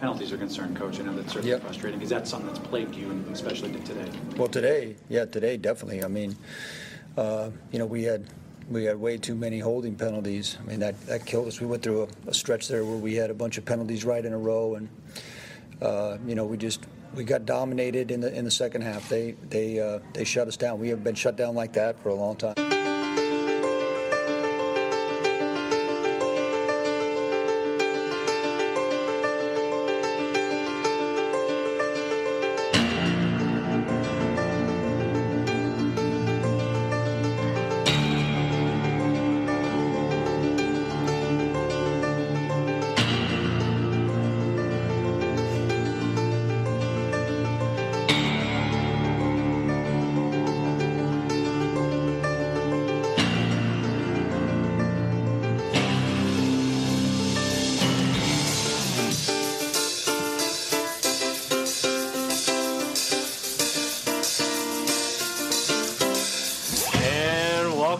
penalties are concerned, Coach. I know that's certainly Yep. frustrating. Is that something that's plagued you, and especially today? Well, today, yeah, today definitely. I mean, uh, you know, we had we had way too many holding penalties. I mean, that, that killed us. We went through a, a stretch there where we had a bunch of penalties right in a row, and uh, you know, we just we got dominated in the in the second half. They they uh, they shut us down. We have been shut down like that for a long time.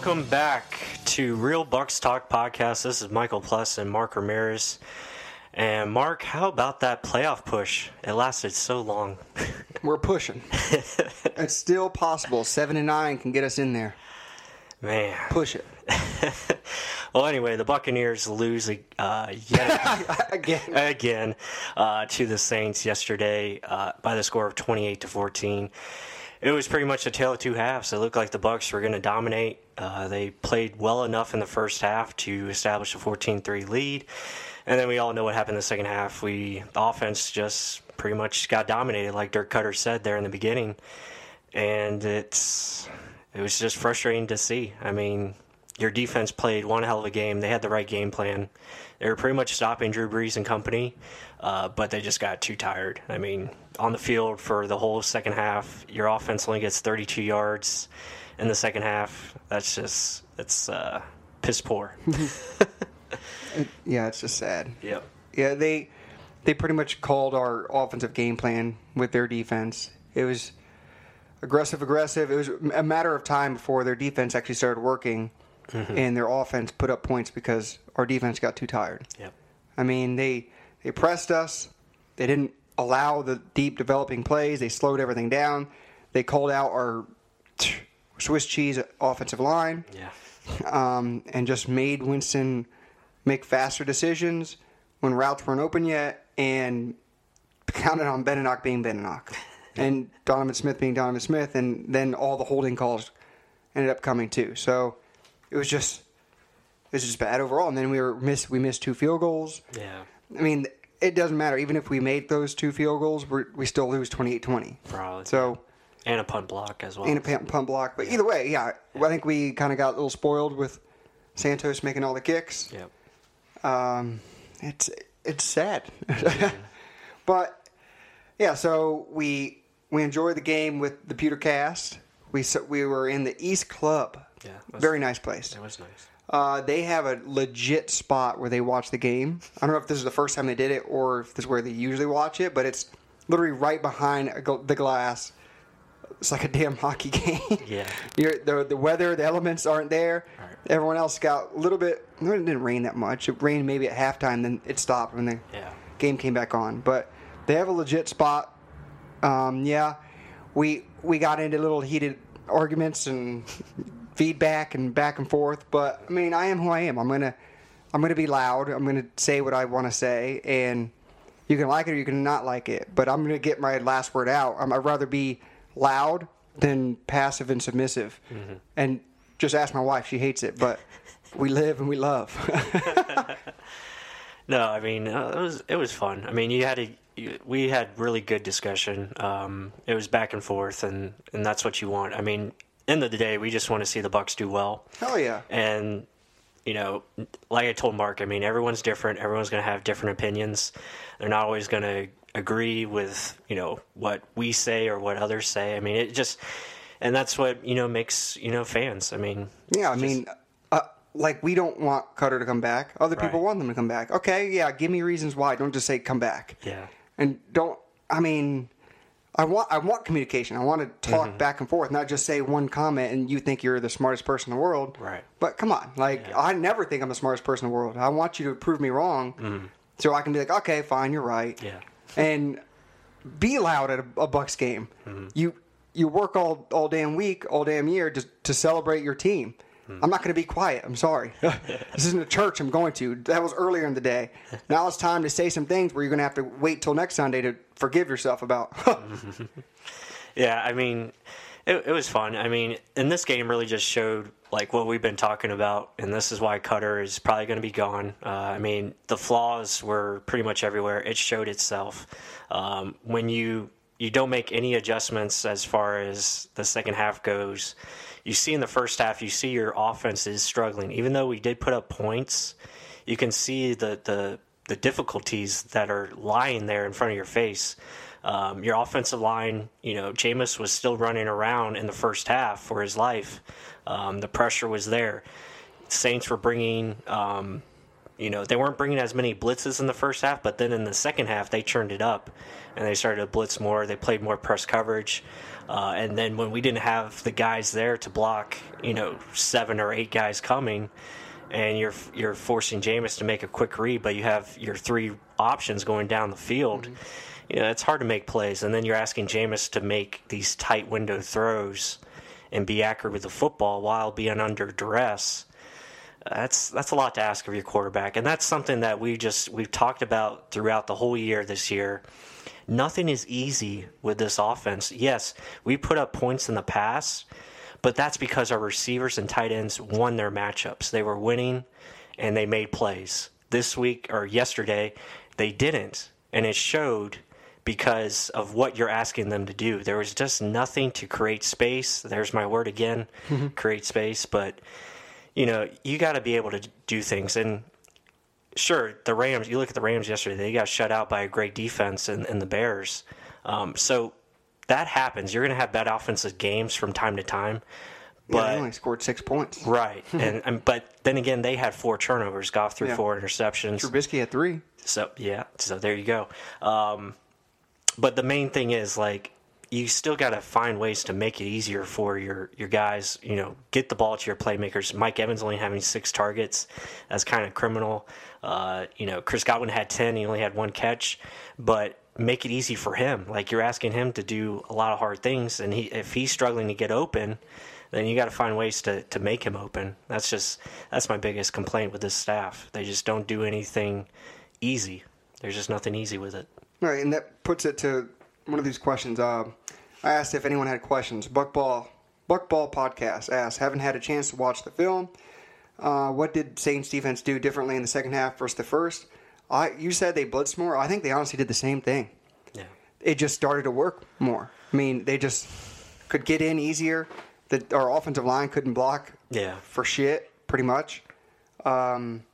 Welcome back to Real Bucs Talk podcast. This is Michael Plus and Mark Ramirez. And Mark, how about that playoff push? It lasted so long. We're pushing. it's still possible. Seven and nine can get us in there. Man. Push it well, anyway, the Buccaneers lose uh, yet again. again uh, to the Saints yesterday uh, by the score of 28 to 14. It was pretty much a tale of two halves. It looked like the Bucs were going to dominate. Uh, they played well enough in the first half to establish a 14-3 lead, and then we all know what happened in the second half. We the offense just pretty much got dominated, like Dirk Koetter said there in the beginning, and it's it was just frustrating to see. I mean, your defense played one hell of a game. They had the right game plan. They were pretty much stopping Drew Brees and company, uh, but they just got too tired. I mean, on the field for the whole second half, your offense only gets 32 yards in the second half. That's just it's uh, piss poor. yeah, it's just sad. Yep. Yeah, they they pretty much called our offensive game plan with their defense. It was aggressive, aggressive. It was a matter of time before their defense actually started working, and their offense put up points because our defense got too tired. Yep. I mean, they they pressed us. They didn't allow the deep developing plays. They slowed everything down. They called out our Swiss cheese offensive line Yeah. um, and just made Winston make faster decisions when routes weren't open yet and counted on Benenoch being Benenoch and Donovan Smith being Donovan Smith and then all the holding calls ended up coming too. So it was just it was just bad overall. And then we were miss we missed two field goals. Yeah. I mean, it doesn't matter. Even if we made those two field goals, we we still lose 28-20. Probably. So And a punt block as well. and a pump, pump block. But either way, yeah, I think we kind of got a little spoiled with Santos making all the kicks. Yep. Um, it's it's sad, but yeah. So we we enjoyed the game with the Pewter Cast. We so we were in the East Club. Yeah. was- Very nice place. It was nice. Uh, they have a legit spot where they watch the game. I don't know if this is the first time they did it or if this is where they usually watch it, but it's literally right behind a gl- the glass. It's like a damn hockey game. Yeah. You're, the the weather, the elements aren't there. Right. Everyone else got a little bit. It didn't rain that much. It rained maybe at halftime, then it stopped when the Yeah. game came back on. But they have a legit spot. Um, yeah, we we got into little heated arguments and feedback and back and forth. But I mean, I am who I am. I'm gonna I'm gonna be loud. I'm gonna say what I want to say, and you can like it or you can not like it. But I'm gonna get my last word out. I'm, I'd rather be loud than passive and submissive. And just ask my wife; she hates it. But we live and we love. No, I mean uh, it was it was fun. I mean, you had a you, we had really good discussion. Um, it was back and forth, and and that's what you want. I mean, end of the day, we just want to see the Bucs do well, Hell yeah! and you know, like I told Mark, I mean, everyone's different. Everyone's going to have different opinions. They're not always going to agree with, you know, what we say or what others say. I mean, it just, and that's what, you know, makes, you know, fans. I mean, Yeah, I just- mean, uh, like we don't want Koetter to come back. Other people want them to come back. Okay, yeah, give me reasons why. Don't just say come back. Yeah. And don't. I mean, I want I want communication. I want to talk Mm-hmm. back and forth, not just say one comment and you think you're the smartest person in the world. Right. But come on, like I never think I'm the smartest person in the world. I want you to prove me wrong, so I can be like, okay, fine, you're right. Yeah. And be loud at a, a Bucs game. Mm-hmm. You you work all all damn week, all damn year to to celebrate your team. Mm-hmm. I'm not going to be quiet. I'm sorry. this isn't a church I'm going to. That was earlier in the day. Now it's time to say some things where you're going to have to wait till next Sunday to forgive yourself about. Yeah, I mean, it, it was fun. I mean, and this game really just showed like what we've been talking about, and this is why Koetter is probably going to be gone. Uh, I mean, the flaws were pretty much everywhere. It showed itself um, when you you don't make any adjustments as far as the second half goes. You see in the first half, you see your offense is struggling. Even though we did put up points, you can see the the the difficulties that are lying there in front of your face. Um, your offensive line, you know, Jameis was still running around in the first half for his life. Um, the pressure was there. Saints were bringing, um, you know, they weren't bringing as many blitzes in the first half, but then in the second half they turned it up and they started to blitz more. They played more press coverage, uh, and then when we didn't have the guys there to block, you know, seven or eight guys coming, and you're you're forcing Jameis to make a quick read, but you have your three options going down the field. You know, it's hard to make plays, and then you're asking Jameis to make these tight window throws and be accurate with the football while being under duress. That's that's a lot to ask of your quarterback, and that's something that we just we've talked about throughout the whole year this year. Nothing is easy with this offense. Yes, we put up points in the past, but that's because our receivers and tight ends won their matchups. They were winning and they made plays. This week or yesterday, they didn't, and it showed because of what you're asking them to do. There was just nothing to create space. There's my word again, create space, but you know, you got to be able to do things and sure, the Rams. You look at the Rams yesterday; they got shut out by a great defense and, and the Bears. Um, so that happens. You're going to have bad offensive games from time to time. yeah, But they only scored six points. right, and, and but then again, they had four turnovers. Goff threw Yeah. four interceptions. Trubisky had three. So yeah, so there you go. Um, but the main thing is like you still got to find ways to make it easier for your your guys. You know, get the ball to your playmakers. Mike Evans only having six targets, that's kind of criminal. Uh, you know, Chris Godwin had ten. He only had one catch, but make it easy for him. Like you're asking him to do a lot of hard things, and he if he's struggling to get open. Then you got to find ways to, to make him open. That's just that's my biggest complaint with this staff. They just don't do anything easy. There's just nothing easy with it. Right, and that puts it to one of these questions. Uh, I asked if anyone had questions. Buckball, Buckball podcast asked, haven't had a chance to watch the film. Uh, what did Saints defense do differently in the second half versus the first? I, you said they blitzed more. I think they honestly did the same thing. Yeah. It just started to work more. I mean, they just could get in easier. The, our offensive line couldn't block Yeah. for shit, pretty much. Um,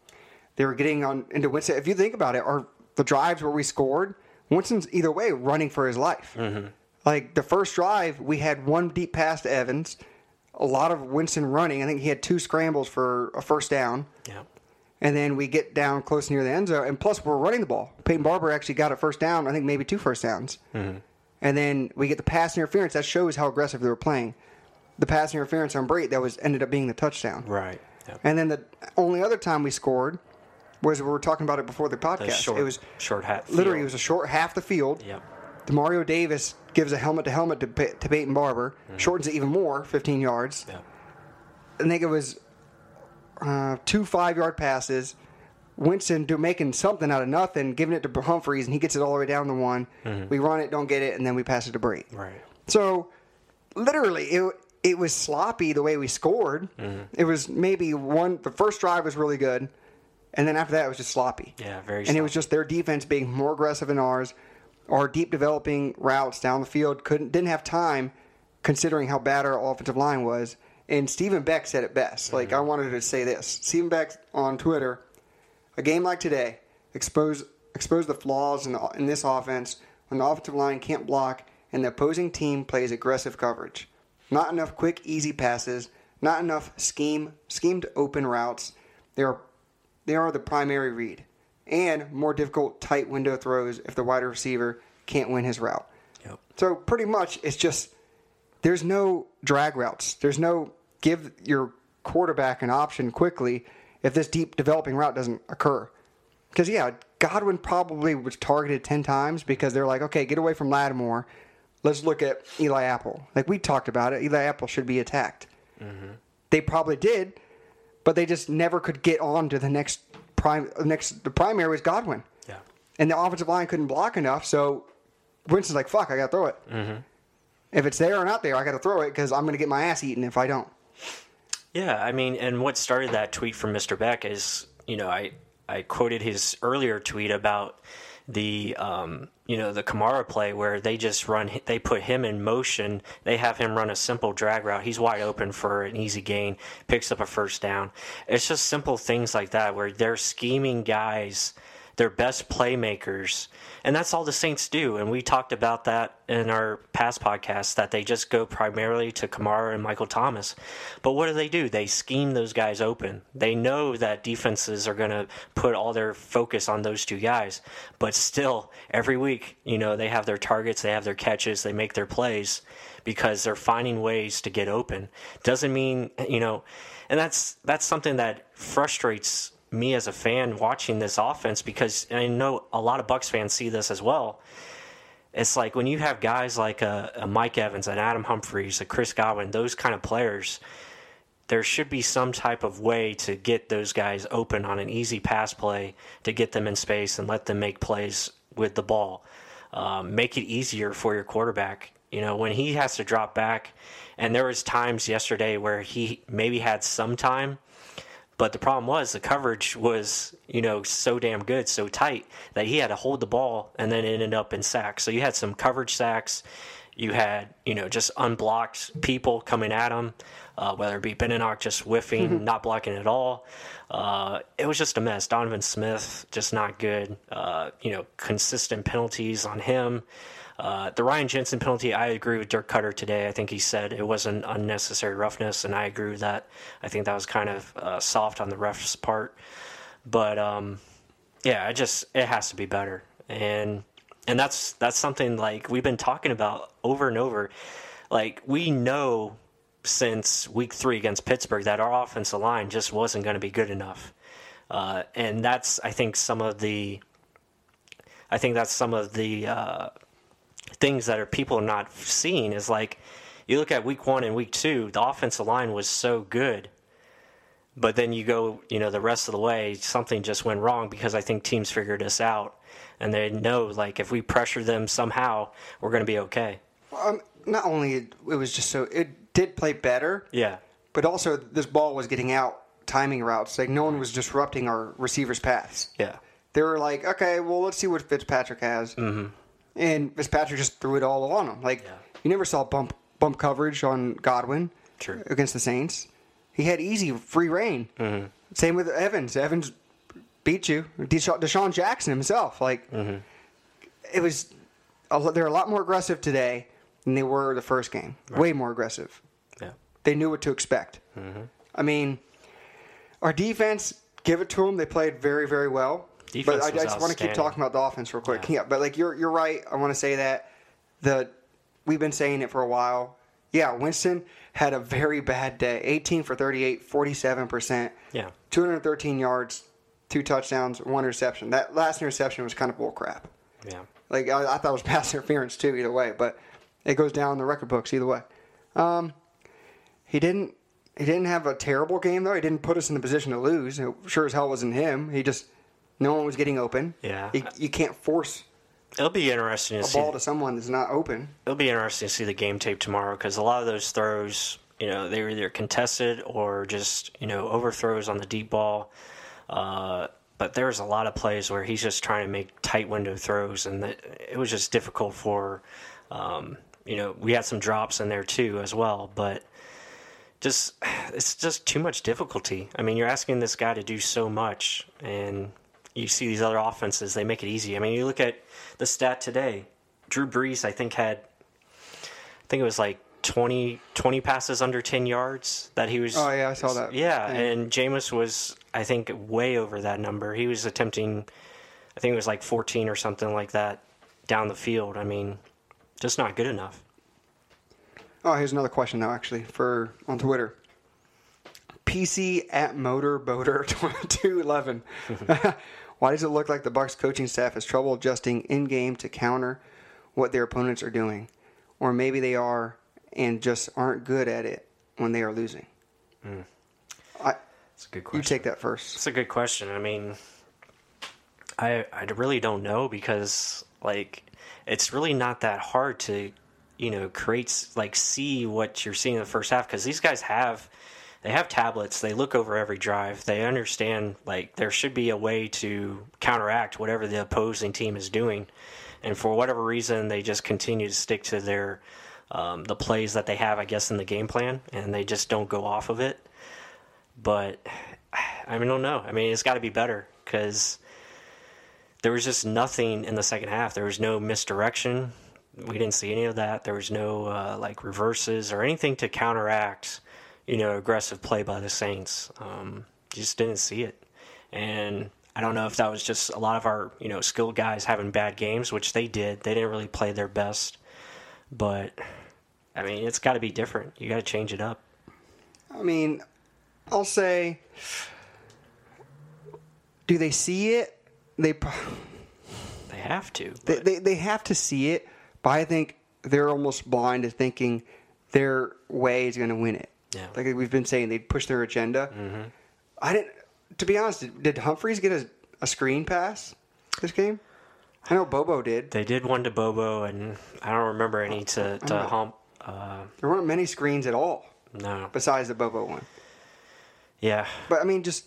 they were getting on into Winston. If you think about it, our the drives where we scored, Winston's either way running for his life. Mm-hmm. Like the first drive, we had one deep pass to Evans, a lot of Winston running. I think he had two scrambles for a first down, Yeah. and then we get down close near the end zone, and plus we're running the ball. Peyton Barber actually got a first down. I think maybe two first downs, mm-hmm. and then we get the pass interference. That shows how aggressive they were playing. The pass interference on Brate that was ended up being the touchdown. Right. Yeah. And then the only other time we scored was we were talking about it before the podcast. The short, it was short hat. literally it was a short half the field. Yep. Demario Davis gives a helmet to helmet to, Pey- to Peyton Barber, mm-hmm. shortens it even more, 15 yards. Yeah. I think it was uh, two five yard passes. Winston do, making something out of nothing, giving it to Humphries, and he gets it all the way down the one. Mm-hmm. We run it, don't get it, and then we pass it to Brate. Right. So, literally, it it was sloppy the way we scored. Mm-hmm. It was maybe one. The first drive was really good, and then after that, it was just sloppy. Yeah, very And it was just their defense being more aggressive than ours. Our deep developing routes down the field couldn't didn't have time, considering how bad our offensive line was, And Stephen Beck said it best. Like mm-hmm. I wanted to say this. Stephen Beck on Twitter, a game like today, expose expose the flaws in, the, in this offense when the offensive line can't block and the opposing team plays aggressive coverage. Not enough quick, easy passes. Not enough scheme schemed open routes. They are they are the primary read, and more difficult tight window throws if the wide receiver can't win his route. Yep. So pretty much, it's just there's no drag routes. There's no give your quarterback an option quickly if this deep developing route doesn't occur. Because yeah, Godwin probably was targeted ten times because they're like, okay, get away from Lattimore. Let's look at Eli Apple. Like we talked about it, Eli Apple should be attacked. Mm-hmm. They probably did, but they just never could get on to the next prime. Next, the primary was Godwin Yeah. and the offensive line couldn't block enough. So Winston's like, "Fuck, I got to throw it. Mm-hmm. If it's there or not there, I got to throw it because I'm going to get my ass eaten if I don't." Yeah, I mean, and what started that tweet from Mr. Beck is, you know, I I quoted his earlier tweet about the um, you know the Kamara play where they just run they put him in motion. They have him run a simple drag route. He's wide open for an easy gain picks up a first down. It's just simple things like that where they're scheming guys their best playmakers. And that's all the Saints do. And we talked about that in our past podcast that they just go primarily to Kamara and Michael Thomas. But what do they do? They scheme those guys open. They know that defenses are going to put all their focus on those two guys. But still every week you know they have their targets they have their catches they make their plays because they're finding ways to get open. Doesn't mean you know and that's that's something that frustrates me as a fan watching this offense because I know a lot of Bucs fans see this as well. It's like when you have guys like a, a Mike Evans, an Adam Humphries, a Chris Godwin, those kind of players, there should be some type of way to get those guys open on an easy pass play to get them in space and let them make plays with the ball. Um, make it easier for your quarterback. You know, when he has to drop back, and there was times yesterday where he maybe had some time, but the problem was the coverage was, you know, so damn good, so tight that he had to hold the ball and then it ended up in sacks. So you had some coverage sacks. You had, you know, just unblocked people coming at him, uh, whether it be Benenoch just whiffing, not blocking at all. Uh, it was just a mess. Donovan Smith, just not good. Uh, you know, consistent penalties on him. Uh, the Ryan Jensen penalty, I agree with Dirk Koetter today. I think he said it was an unnecessary roughness, and I agree with that. I think that was kind of uh, soft on the ref's part. But um, yeah, I just it has to be better, and and that's that's something like we've been talking about over and over. Like we know since week three against Pittsburgh that our offensive line just wasn't going to be good enough, uh, and that's I think some of the I think that's some of the uh, things that are people are not seeing is like you look at week one and week two, the offensive line was so good. But then you go, you know, the rest of the way, something just went wrong because I think teams figured us out and they know like if we pressure them somehow, we're going to be okay. Um, not only it, it was just so it did play better, Yeah. but also this ball was getting out timing routes. Like no one was disrupting our receivers' paths. Yeah. They were like, okay, well, let's see what Fitzpatrick has. Mm-hmm. And Fitzpatrick just threw it all on him. Like you never saw bump bump coverage on Godwin True. against the Saints. He had easy free reign. Mm-hmm. Same with Evans. Evans beat you. Desha- DeSean Jackson himself. Like it was. A, they're a lot more aggressive today than they were the first game. Way more aggressive. Yeah. They knew what to expect. I mean, our defense, give it to them. They played very, very well. Defense but I, I just want to keep talking about the offense real quick. Yeah. Yeah, but like you're you're right. I want to say that the we've been saying it for a while. Yeah, Winston had a very bad day. 18 for 38, 47%. Yeah. 213 yards, two touchdowns, one interception. That last interception was kind of bull crap. Yeah. Like I, I thought it was pass interference too. Either way, but it goes down in the record books either way. Um, he didn't. He didn't have a terrible game though. He didn't put us in the position to lose. It sure as hell wasn't him. He just no one was getting open. Yeah. You, you can't force It'll be interesting to a see. ball to someone that's not open. It'll be interesting to see the game tape tomorrow because a lot of those throws, you know, they were either contested or just, you know, overthrows on the deep ball. Uh, but there was a lot of plays where he's just trying to make tight window throws, and that, it was just difficult for, um, you know, we had some drops in there too as well. But just it's just too much difficulty. I mean, you're asking this guy to do so much, and you see these other offenses, they make it easy. I mean, you look at the stat today. Drew Brees, I think, had, I think it was like 20, 20 passes under 10 yards that he was. Oh, yeah, I saw that. Yeah, Yeah. and Jameis was, I think, way over that number. He was attempting, I think it was like 14 or something like that down the field. I mean, just not good enough. Oh, here's another question though, actually, for on Twitter. PC at motorboater two eleven. Why does it look like the Bucs coaching staff has trouble adjusting in game to counter what their opponents are doing, or maybe they are and just aren't good at it when they are losing? Hmm. I, It's a good question. you take that first. It's a good question. I mean, I I really don't know because like it's really not that hard to you know create like see what you're seeing in the first half because these guys have they have tablets. They look over every drive. They understand like there should be a way to counteract whatever the opposing team is doing, and for whatever reason they just continue to stick to their um, the plays that they have, I guess, in the game plan, and they just don't go off of it but I mean, don't know. I mean, it's got to be better because there was just nothing in the second half. There was no misdirection. We didn't see any of that. There was no uh, like reverses or anything to counteract, you know, aggressive play by the Saints. Um, just didn't see it, and I don't know if that was just a lot of our you know skilled guys having bad games, which they did. They didn't really play their best, but I mean, it's got to be different. You got to change it up. I mean, I'll say, do they see it? They. They have to. They, they, they have to see it, but I think they're almost blind to thinking their way is going to win it. Yeah. Like we've been saying, they'd push their agenda. Mm-hmm. I didn't. To be honest, did, did Humphries get a, a screen pass this game? I know Bobo did. They did one to Bobo, and I don't remember any to, to Hump. Uh, There weren't many screens at all no. besides the Bobo one. Yeah. But I mean, just.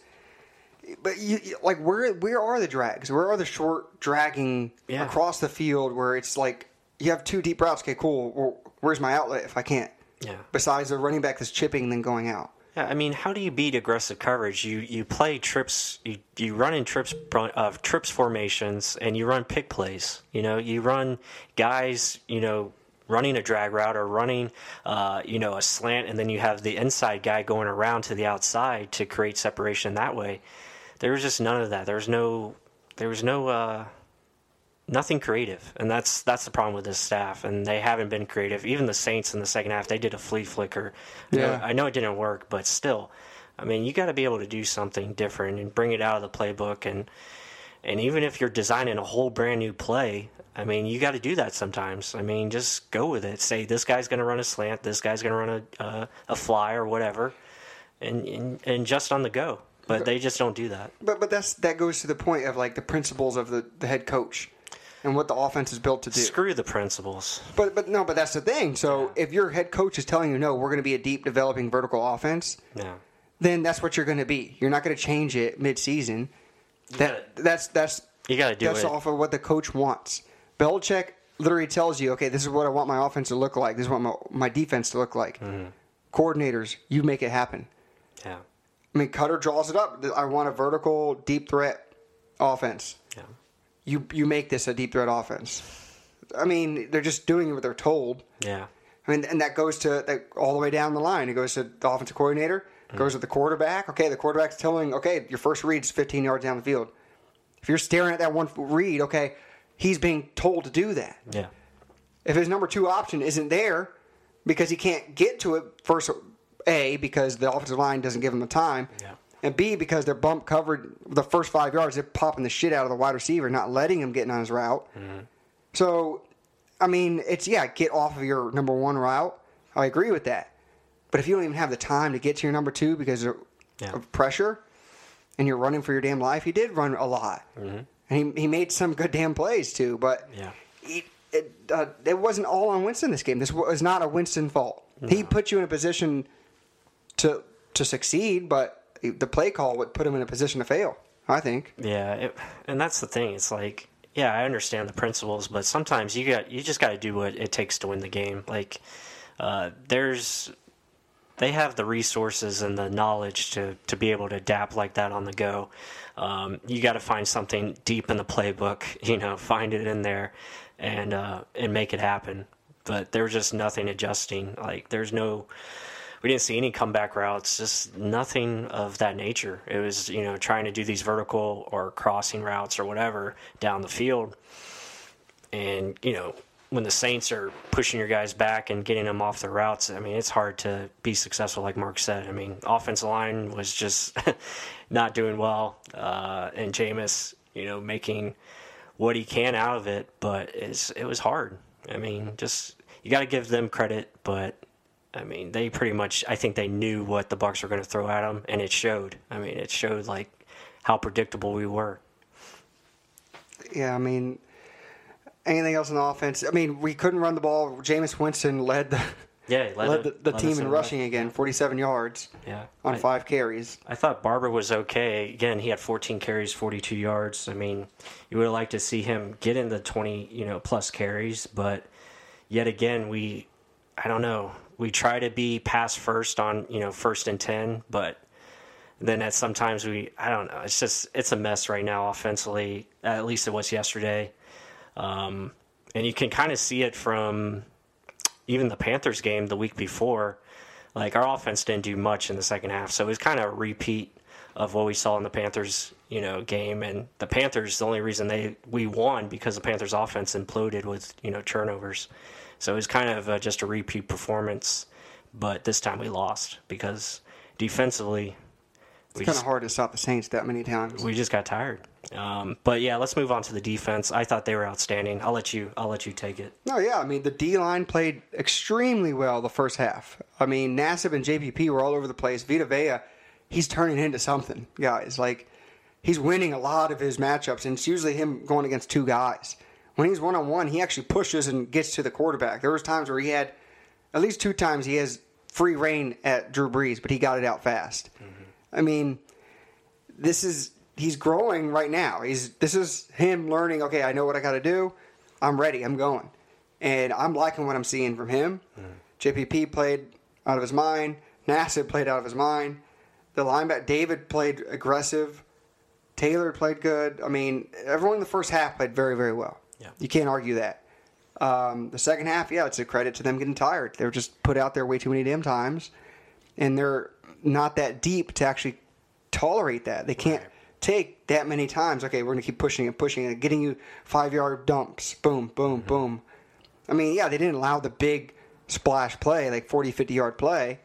But you, like where where are the drags? Where are the short dragging Yeah. across the field where it's like you have two deep routes? Okay, cool. Where's my outlet if I can't? Yeah. Besides the running back that's chipping and then going out. Yeah, I mean, how do you beat aggressive coverage? You you play trips, you, you run in trips of trips formations, and you run pick plays. You know, you run guys, you know, running a drag route or running, uh, you know, a slant, and then you have the inside guy going around to the outside to create separation that way. There was just none of that. There was no, there was no, uh, nothing creative, and that's that's the problem with this staff. And they haven't been creative. Even the Saints in the second half, they did a flea flicker. I know- I know it didn't work, but still, I mean, you got to be able to do something different and bring it out of the playbook. And and even if you're designing a whole brand new play, I mean, you got to do that sometimes. I mean, just go with it. Say this guy's going to run a slant, this guy's going to run a uh, a fly or whatever, and, and and just on the go. But they just don't do that. But but that's that goes to the point of like the principles of the, the head coach and what the offense is built to do. Screw the principles. But but no, but that's the thing. So if your head coach is telling you no, we're going to be a deep developing vertical offense, Yeah. then that's what you're going to be. You're not going to change it mid-season. That that's that's You got to do that's it. off of what the coach wants. Belichick literally tells you, okay, this is what I want my offense to look like. This is what my, my defense to look like. Mm-hmm. Coordinators, you make it happen. Yeah. I mean, Koetter draws it up. I want a vertical, deep threat offense. Yeah. You you make this a deep threat offense. I mean, they're just doing what they're told. Yeah. I mean, and that goes to that all the way down the line. It goes to the offensive coordinator. It goes to the quarterback. Okay, the quarterback's telling, okay, your first read's 15 yards down the field. If you're staring at that one read, okay, he's being told to do that. Yeah. If his number two option isn't there because he can't get to it first, A, because the offensive line doesn't give him the time, Yeah. And B, because they're bump covered the first five yards, they're popping the shit out of the wide receiver, not letting him get on his route. So, I mean, it's, yeah, get off of your number one route. I agree with that. But if you don't even have the time to get to your number two because of, Yeah. of pressure and you're running for your damn life, he did run a lot. And he, he made some good damn plays, too. But Yeah. it, it, uh, it wasn't all on Winston this game. This was not a Winston fault. He put you in a position to to succeed, but the play call would put him in a position to fail. I think. Yeah, it, and that's the thing. It's like, yeah, I understand the principles, but sometimes you got you just got to do what it takes to win the game. Like, uh, there's they have the resources and the knowledge to, to be able to adapt like that on the go. Um, you got to find something deep in the playbook, you know, find it in there, and uh, and make it happen. But there's just nothing adjusting. Like there's no, we didn't see any comeback routes, just nothing of that nature. It was you know trying to do these vertical or crossing routes or whatever down the field, and you know when the Saints are pushing your guys back and getting them off the routes, I mean, it's hard to be successful, like Mark said. I mean, offensive line was just not doing well, uh, and Jameis, you know, making what he can out of it, but it's, it was hard. I mean, just you got to give them credit, but I mean, they pretty much, I think they knew what the Bucs were going to throw at them, and it showed. I mean, it showed like how predictable we were. Yeah, I mean, anything else on the offense? I mean, we couldn't run the ball. Jameis Winston led the yeah led, led the, the led team in rushing rush. again, 47 yards. Yeah, on I, five carries. I thought Barber was okay. Again, he had 14 carries, 42 yards. I mean, you would have liked to see him get in the 20, you know, plus carries, but yet again, we, I don't know, we try to be pass first on, you know, first and 10, but then at sometimes we, I don't know, it's just, it's a mess right now offensively. At least it was yesterday. Um, and you can kind of see it from even the Panthers game the week before. Like our offense didn't do much in the second half, so it was kind of a repeat of what we saw in the Panthers, you know, game. And the Panthers, the only reason they we won because the Panthers' offense imploded with you know turnovers. So it was kind of uh, just a repeat performance, but this time we lost because defensively. It's kind of hard to stop the Saints that many times. We just got tired. Um, but yeah, let's move on to the defense. I thought they were outstanding. I'll let you. I'll let you take it. No, yeah, I mean the D line played extremely well the first half. I mean Nassib and JPP were all over the place. Vita Vea, he's turning into something, guys. Like he's winning a lot of his matchups, and it's usually him going against two guys. When he's one on one, he actually pushes and gets to the quarterback. There was times where he had, at least two times, he has free reign at Drew Brees, but he got it out fast. Mm-hmm. I mean, this is he's growing right now. He's this is him learning. Okay, I know what I got to do. I'm ready. I'm going, and I'm liking what I'm seeing from him. Mm. JPP played out of his mind. Nassib played out of his mind. The linebacker David played aggressive. Taylor played good. I mean, everyone in the first half played very, very well. Yeah. You can't argue that. Um, the second half, yeah, it's a credit to them getting tired. They were just put out there way too many damn times, and they're not that deep to actually tolerate that. They can't right. take that many times. Okay, we're gonna keep pushing and pushing and getting you five yard dumps. Boom, boom, mm-hmm. boom. I mean, yeah, they didn't allow the big splash play, like 40, 50 yard play.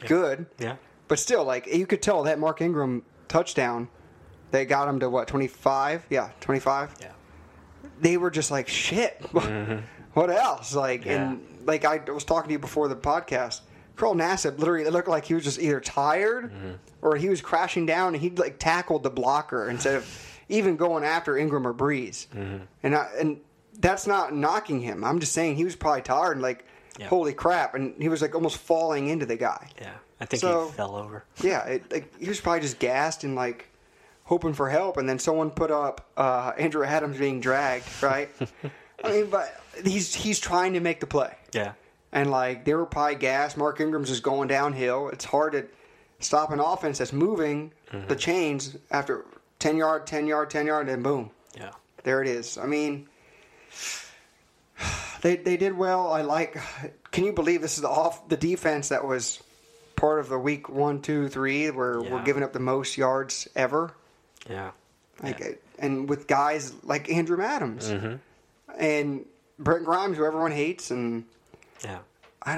Yeah. Good. Yeah. But still, like you could tell that Mark Ingram touchdown, they got him to what twenty five? Yeah, twenty five. Yeah. They were just like shit. Mm-hmm. what else? Like yeah. and like I was talking to you before the podcast. Carl Nassib literally it looked like he was just either tired mm-hmm. or he was crashing down and he like tackled the blocker instead of even going after Ingram or Brees. Mm-hmm. And I, and that's not knocking him. I'm just saying he was probably tired and like yeah. holy crap and he was like almost falling into the guy. Yeah. I think so, he fell over. Yeah, it, like, he was probably just gassed and like hoping for help and then someone put up uh, Andrew Adams being dragged, right? I mean, but he's he's trying to make the play. Yeah and like they were probably gassed. Mark Ingram's just going downhill. It's hard to stop an offense that's moving mm-hmm. the chains after ten yard, ten yard, ten yard, and boom. Yeah, there it is. I mean, they they did well. I like. Can you believe this is the off the defense that was part of the week one, two, three, where yeah. we're giving up the most yards ever. Yeah. Like, yeah. and with guys like Andrew Adams mm-hmm. and Brent Grimes, who everyone hates, and yeah. I,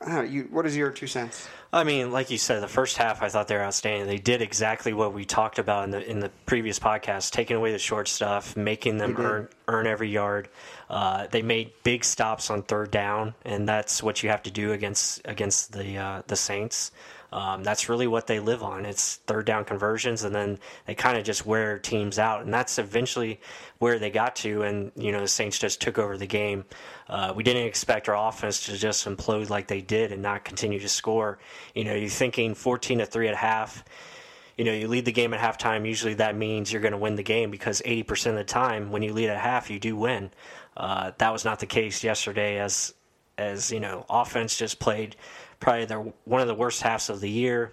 I don't know, you, what is your two cents? I mean, like you said, the first half I thought they were outstanding. They did exactly what we talked about in the in the previous podcast, taking away the short stuff, making them earn earn every yard. Uh, they made big stops on third down, and that's what you have to do against against the uh, the Saints. Um, that's really what they live on. It's third down conversions, and then they kind of just wear teams out, and that's eventually where they got to. And you know, the Saints just took over the game. Uh, we didn't expect our offense to just implode like they did and not continue to score. You know, you're thinking 14 to three at half. You know, you lead the game at halftime. Usually, that means you're going to win the game because 80% of the time, when you lead at half, you do win. Uh, that was not the case yesterday, as as you know, offense just played probably their one of the worst halves of the year,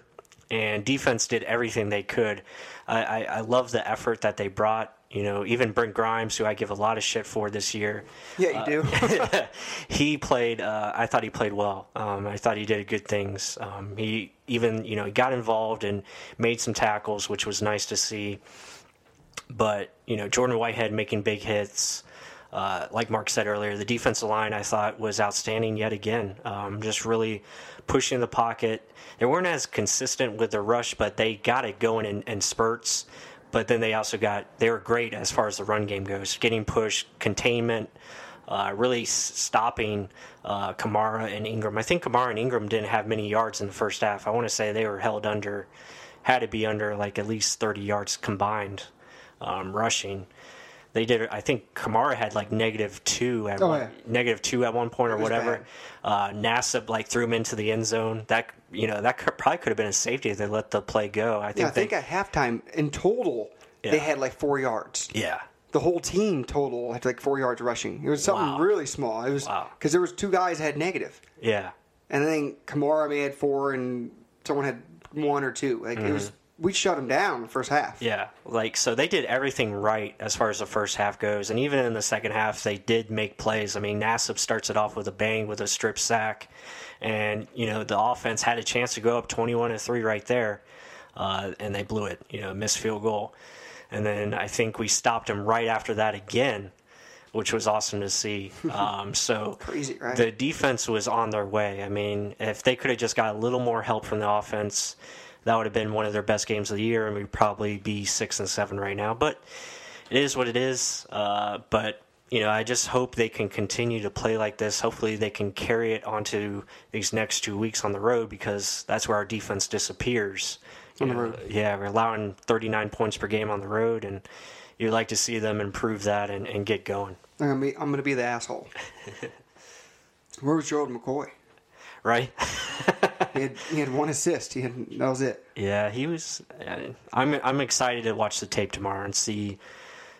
and defense did everything they could. I, I, I love the effort that they brought. You know, even Brent Grimes, who I give a lot of shit for this year, Yeah, you do. he played. Uh, I thought he played well. Um, I thought he did good things. Um, he even, you know, he got involved and made some tackles, which was nice to see. But you know, Jordan Whitehead making big hits. Uh, like Mark said earlier, the defensive line I thought was outstanding yet again. Um, just really pushing the pocket. They weren't as consistent with the rush, but they got it going in, in spurts. But then they also got they were great as far as the run game goes, getting push, containment, uh, really stopping uh, Kamara and Ingram. I think Kamara and Ingram didn't have many yards in the first half. I want to say they were held under, had to be under like at least 30 yards combined um, rushing. They did. I think Kamara had like negative two at Oh, one, yeah. negative two at one point or whatever. Uh, Nassib like threw him into the end zone. That you know that could, probably could have been a safety if they let the play go. I think yeah, I they. think at halftime, in total, they had like four yards. yeah. The whole team total had like four yards rushing. It was something Wow. really small. It was Wow. because there was two guys that had negative, Yeah. and then Kamara may had four, and someone had one or two. Like it was, we shut them down the first half. Yeah, like so they did everything right as far as the first half goes, and even in the second half they did make plays. I mean, Nassib starts it off with a bang with a strip sack, and you know the offense had a chance to go up twenty-one to three right there, uh, and they blew it. You know, missed field goal, and then I think we stopped them right after that again, which was awesome to see. Um, so Crazy, right? the defense was on their way. I mean, if they could have just got a little more help from the offense, that would have been one of their best games of the year, and we'd probably be six and seven right now. But it is what it is. Uh, but you know, I just hope they can continue to play like this. Hopefully, they can carry it onto these next two weeks on the road because that's where our defense disappears. On the road. yeah, we're allowing 39 points per game on the road, and you'd like to see them improve that and, and get going, I'm gonna be, I'm gonna be the asshole. Where was Gerald McCoy? Right? He had, he had one assist. He had that was it. Yeah, he was. I'm I'm excited to watch the tape tomorrow and see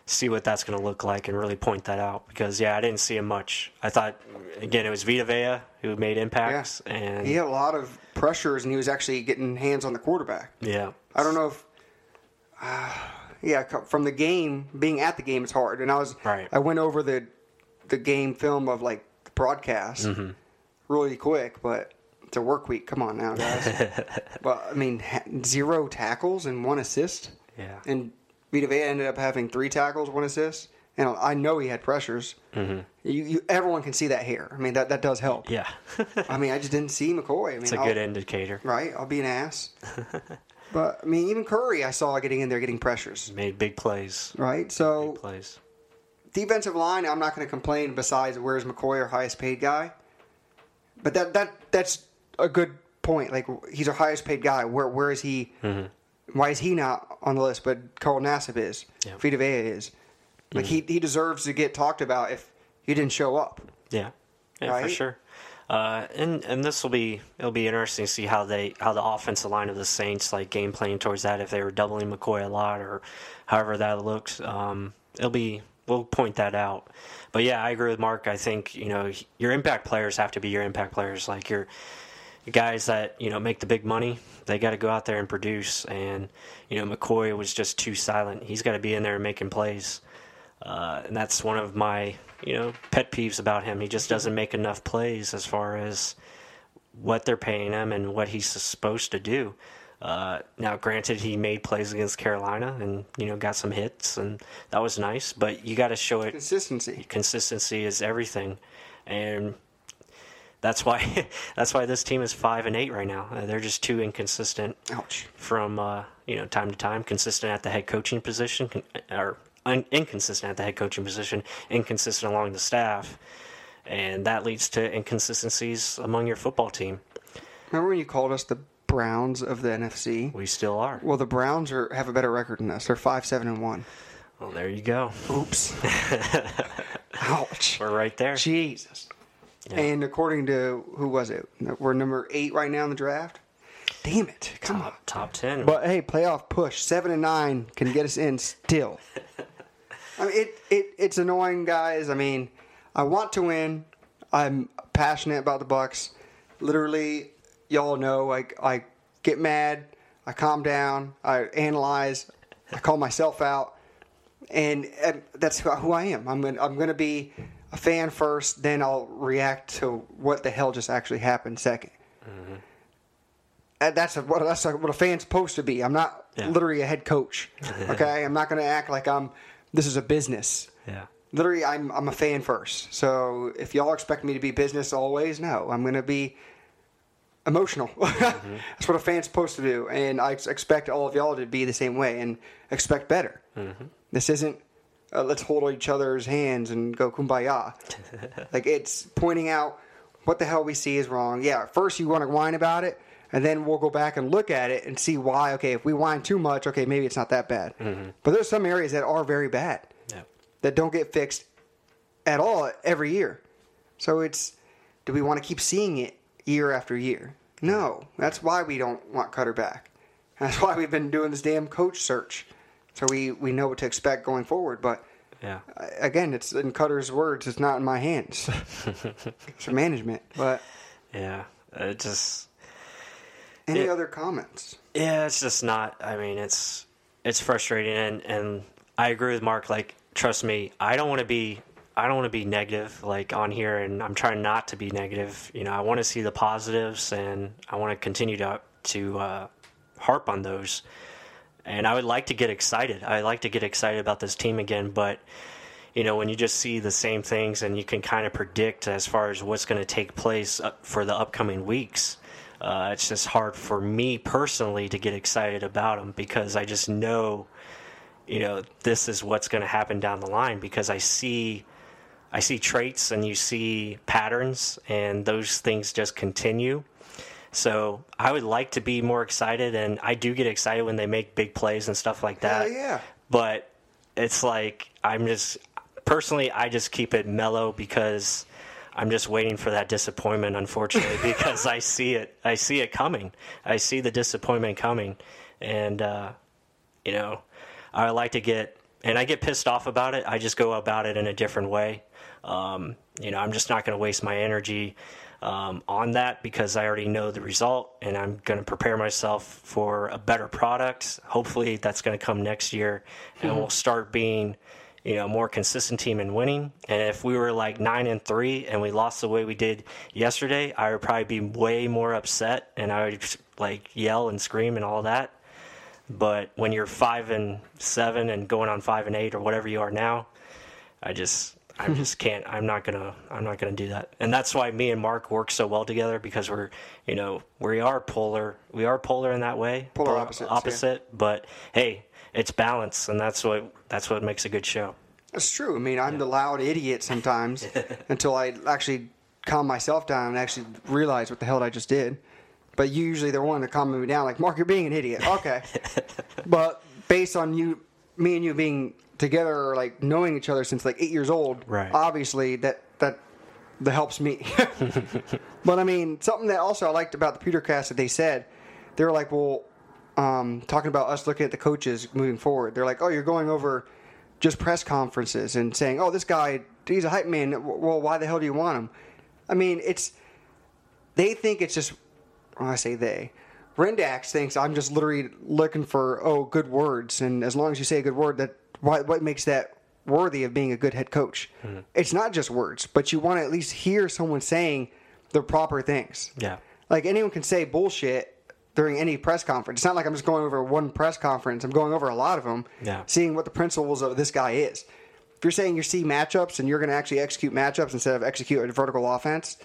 see what that's going to look like and really point that out because yeah, I didn't see him much. I thought again it was Vita Vea who made impacts and He had a lot of pressures, and he was actually getting hands on the quarterback. yeah, I don't know if, uh, yeah, from the game, being at the game is hard. And I was, Right. I went over the, the game film of like the broadcast Mm-hmm. Really quick, but it's a work week. Come on now, guys. well, I mean, zero tackles and one assist. Yeah. And Vita Vea ended up having three tackles, one assist. And I know he had pressures. Mm-hmm. You, you, everyone can see that hair. I mean, that, that does help. yeah, I mean, I just didn't see McCoy. I mean, it's a I'll- good indicator. right? I'll be an ass. but I mean, even Curry, I saw getting in there, getting pressures, Made big plays, right? So big plays. defensive line, I'm not going to complain. Besides, where's McCoy, our highest paid guy? But that that that's a good point. Like he's our highest paid guy. Where where is he? Why is he not on the list? But Carl Nassib is. Yeah. Vita Vea is. Like he he deserves to get talked about if he didn't show up. Yeah, yeah, for sure. Uh, and and this will be it'll be interesting to see how they how the offensive line of the Saints like game planning towards that if they were doubling McCoy a lot or however that looks. Um, it'll be we'll point that out. But yeah, I agree with Mark. I think you know your impact players have to be your impact players. Like your guys that you know make the big money, they got to go out there and produce. And you know McCoy was just too silent. He's got to be in there making plays. Uh, and that's one of my you know pet peeves about him. He just doesn't make enough plays as far as what they're paying him and what he's supposed to do. Uh, now, granted, he made plays against Carolina and you know got some hits, and that was nice. But you got to show it. Consistency. Consistency is everything, and that's why that's why this team is five and eight right now. Uh, they're just too inconsistent Ouch. from uh, you know time to time, consistent at the head coaching position, con- or un- inconsistent at the head coaching position, inconsistent along the staff, and that leads to inconsistencies among your football team. Remember when you called us the Browns of the NFC? We still are. Well, the Browns are have a better record than us. They're five, seven, and one. Well, there you go. Oops. Ouch. We're right there. Jesus. And according to who was it? We're number eight right now in the draft. Damn it! Come on. Top, top ten. But hey, playoff push seven and nine can get us in still. I mean, it, it it's annoying, guys. I mean, I want to win. I'm passionate about the Bucs. Literally, y'all know, like I get mad, I calm down, I analyze, I call myself out, and, and that's who I am. I'm gonna, I'm to be a fan first, then I'll react to what the hell just actually happened 2nd mm-hmm. And that's a, what that's what a fan's supposed to be. I'm not Yeah. literally a head coach. Okay, I'm not to act like I'm. This is a business Yeah. literally I'm I'm a fan first. So if y'all expect me to be business always, no, I'm gonna be emotional. Mm-hmm. That's what a fan's supposed to do, and I expect all of y'all to be the same way and expect better. Mm-hmm. This isn't uh, let's hold each other's hands and go kumbaya. like it's pointing out what the hell we see is wrong. Yeah, first you want to whine about it. And then we'll go back and look at it and see why. Okay, if we whine too much, okay, maybe it's not that bad. Mm-hmm. But there's some areas that are very bad Yeah. that don't get fixed at all every year. So it's do we want to keep seeing it year after year? No. That's why we don't want Koetter back. That's why we've been doing this damn coach search. So we, we know what to expect going forward. But Yeah. again, it's in Koetter's words, it's not in my hands. it's management. But Yeah. It just. any Yeah. other comments? Yeah, it's just not. I mean, it's it's frustrating, and and I agree with Mark. Like, trust me, I don't want to be I don't want to be negative like on here, and I'm trying not to be negative. You know, I want to see the positives, and I want to continue to to uh, harp on those. And I would like to get excited. I like to get excited about this team again, but you know, when you just see the same things and you can kind of predict as far as what's going to take place uh, for the upcoming weeks, uh, it's just hard for me personally to get excited about them because I just know, you know, this is what's going to happen down the line because I see. I see traits and you see patterns, and those things just continue. So I would like to be more excited, and I do get excited when they make big plays and stuff like that. Hell yeah. But it's like I'm just personally, I just keep it mellow because I'm just waiting for that disappointment. Unfortunately, because I see it, I see it coming. I see the disappointment coming, and uh, you know, I like to get and I get pissed off about it. I just go about it in a different way. Um, you know, I'm just not going to waste my energy um, on that because I already know the result, and I'm going to prepare myself for a better product. Hopefully, that's going to come next year, and we'll start being, you know, more consistent team in winning. And if we were like nine and three and we lost the way we did yesterday, I would probably be way more upset, and I would like yell and scream and all that. But when you're five and seven and going on five and eight or whatever you are now, I just I just can't. I'm not gonna. I'm not gonna do that. And that's why me and Mark work so well together because we're, you know, we are polar. We are polar in that way. Polar Pol- opposites, yeah. Opposite. But hey, it's balance, and that's what that's what makes a good show. That's true. I mean, I'm the loud idiot sometimes until I actually calm myself down and actually realize what the hell I just did. But usually they're one to calm me down, like Mark, you're being an idiot. Okay, but based on you, me and you being together, or like knowing each other since like eight years old, Right. Obviously, that that that helps me. but I mean, something that also I liked about the Petercast that they said, they were like, well, um, talking about us looking at the coaches moving forward. They're like, oh, you're going over just press conferences and saying, oh, this guy, he's a hype man. Well, why the hell do you want him? I mean, it's they think it's just. When I say they, Rendax thinks I'm just literally looking for oh good words, and as long as you say a good word, that what what makes that worthy of being a good head coach? Mm-hmm. It's not just words, but you want to at least hear someone saying the proper things. Yeah. Like anyone can say bullshit during any press conference. It's not like I'm just going over one press conference. I'm going over a lot of them, Yeah. seeing what the principles of this guy is. If you're saying you see matchups and you're going to actually execute matchups instead of execute a vertical offense,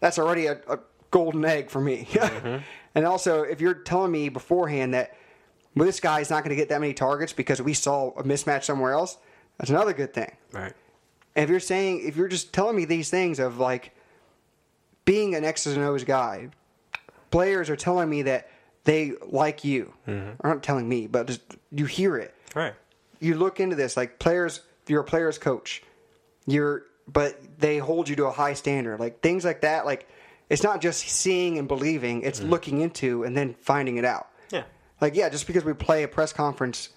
that's already a, a golden egg for me. Mm-hmm. And also, if you're telling me beforehand that well, this guy's not going to get that many targets because we saw a mismatch somewhere else, that's another good thing. Right. And if you're saying, if you're just telling me these things of like being an X's and O's guy, players are telling me that they like you. Mm-hmm. Or not telling me, but just you hear it. Right. You look into this like players. You're a player's coach. You're, but they hold you to a high standard. Like things like that. Like it's not just seeing and believing. It's mm-hmm. looking into and then finding it out. Yeah. Like yeah, just because we play a press conference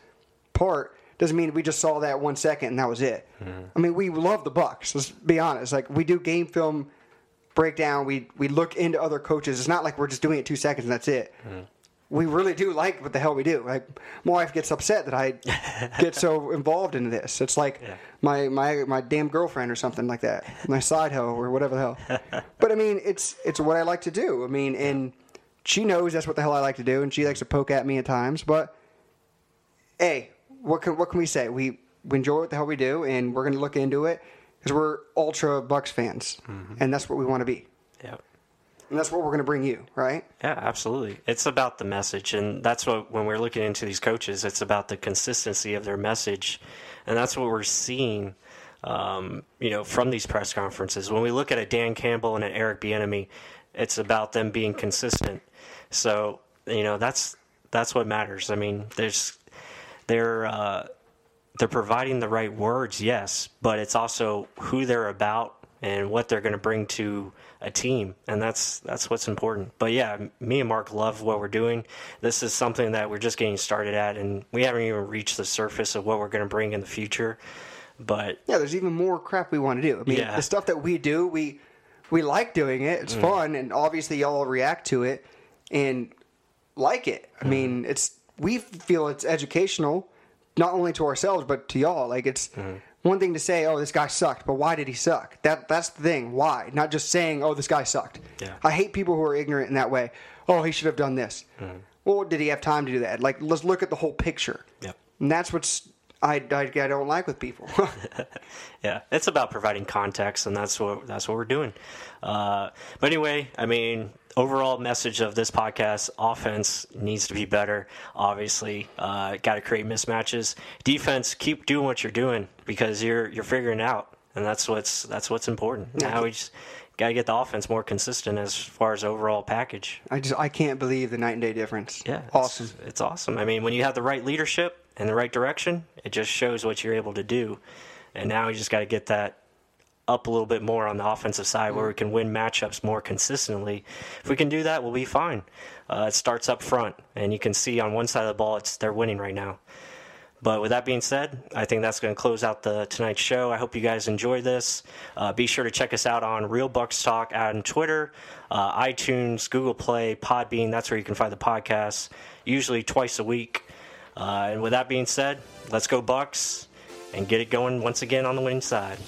part doesn't mean we just saw that one second and that was it. Mm-hmm. I mean, we love the Bucs. Let's be honest. Like we do game film breakdown. We we look into other coaches. It's not like we're just doing it two seconds and that's it. Mm-hmm. We really do like what the hell we do. Like my wife gets upset that I get so involved in this. It's like Yeah. my my my damn girlfriend or something like that. My side hoe or whatever the hell. but I mean, it's it's what I like to do. I mean, and she knows that's what the hell I like to do, and she likes to poke at me at times. But hey, what can what can we say? We we enjoy what the hell we do, and we're going to look into it because we're ultra Bucs fans, mm-hmm. and that's what we want to be. And that's what we're going to bring you, right? Yeah, absolutely. It's about the message, and that's what when we're looking into these coaches, it's about the consistency of their message, and that's what we're seeing. Um, you know, from these press conferences, when we look at a Dan Campbell and an Eric Bieniemy, it's about them being consistent. So you know, that's that's what matters. I mean, there's they're uh, they're providing the right words, yes, but it's also who they're about and what they're going to bring to a team, and that's that's what's important. But yeah, me and Mark love what we're doing. This is something that we're just getting started at, and we haven't even reached the surface of what we're going to bring in the future. But Yeah, there's even more crap we want to do. I mean, Yeah. the stuff that we do, we we like doing it. It's mm. fun, and obviously y'all react to it and like it. I mm. mean, it's we feel it's educational, not only to ourselves but to y'all. Like it's mm. One thing to say, "Oh, this guy sucked," but why did he suck? That that's the thing. Why? Not just saying, "Oh, this guy sucked." Yeah. I hate people who are ignorant in that way. Oh, he should have done this. Well, did he have time to do that? Like, let's look at the whole picture. Yep. And that's what's I, I, I don't like with people. yeah, it's about providing context, and that's what that's what we're doing. Uh, but anyway, I mean, overall message of this podcast: offense needs to be better. Obviously, uh, got to create mismatches. Defense, keep doing what you're doing because you're you're figuring out, and that's what's that's what's important. Now we just got to get the offense more consistent as far as overall package. I just I can't believe the night and day difference. Yeah, it's- awesome. It's awesome. I mean, when you have the right leadership and the right direction, it just shows what you're able to do. And now you just got to get that up a little bit more on the offensive side where we can win matchups more consistently. If we can do that, we'll be fine. Uh, it starts up front, and you can see on one side of the ball, it's they're winning right now. But with that being said, I think that's going to close out the tonight's show. I hope you guys enjoyed this. Uh, be sure to check us out on Real Bucs Talk on Twitter, uh, iTunes, Google Play, Podbean. That's where you can find the podcast, usually twice a week. Uh, and with that being said, let's go Bucs and get it going once again on the winning side.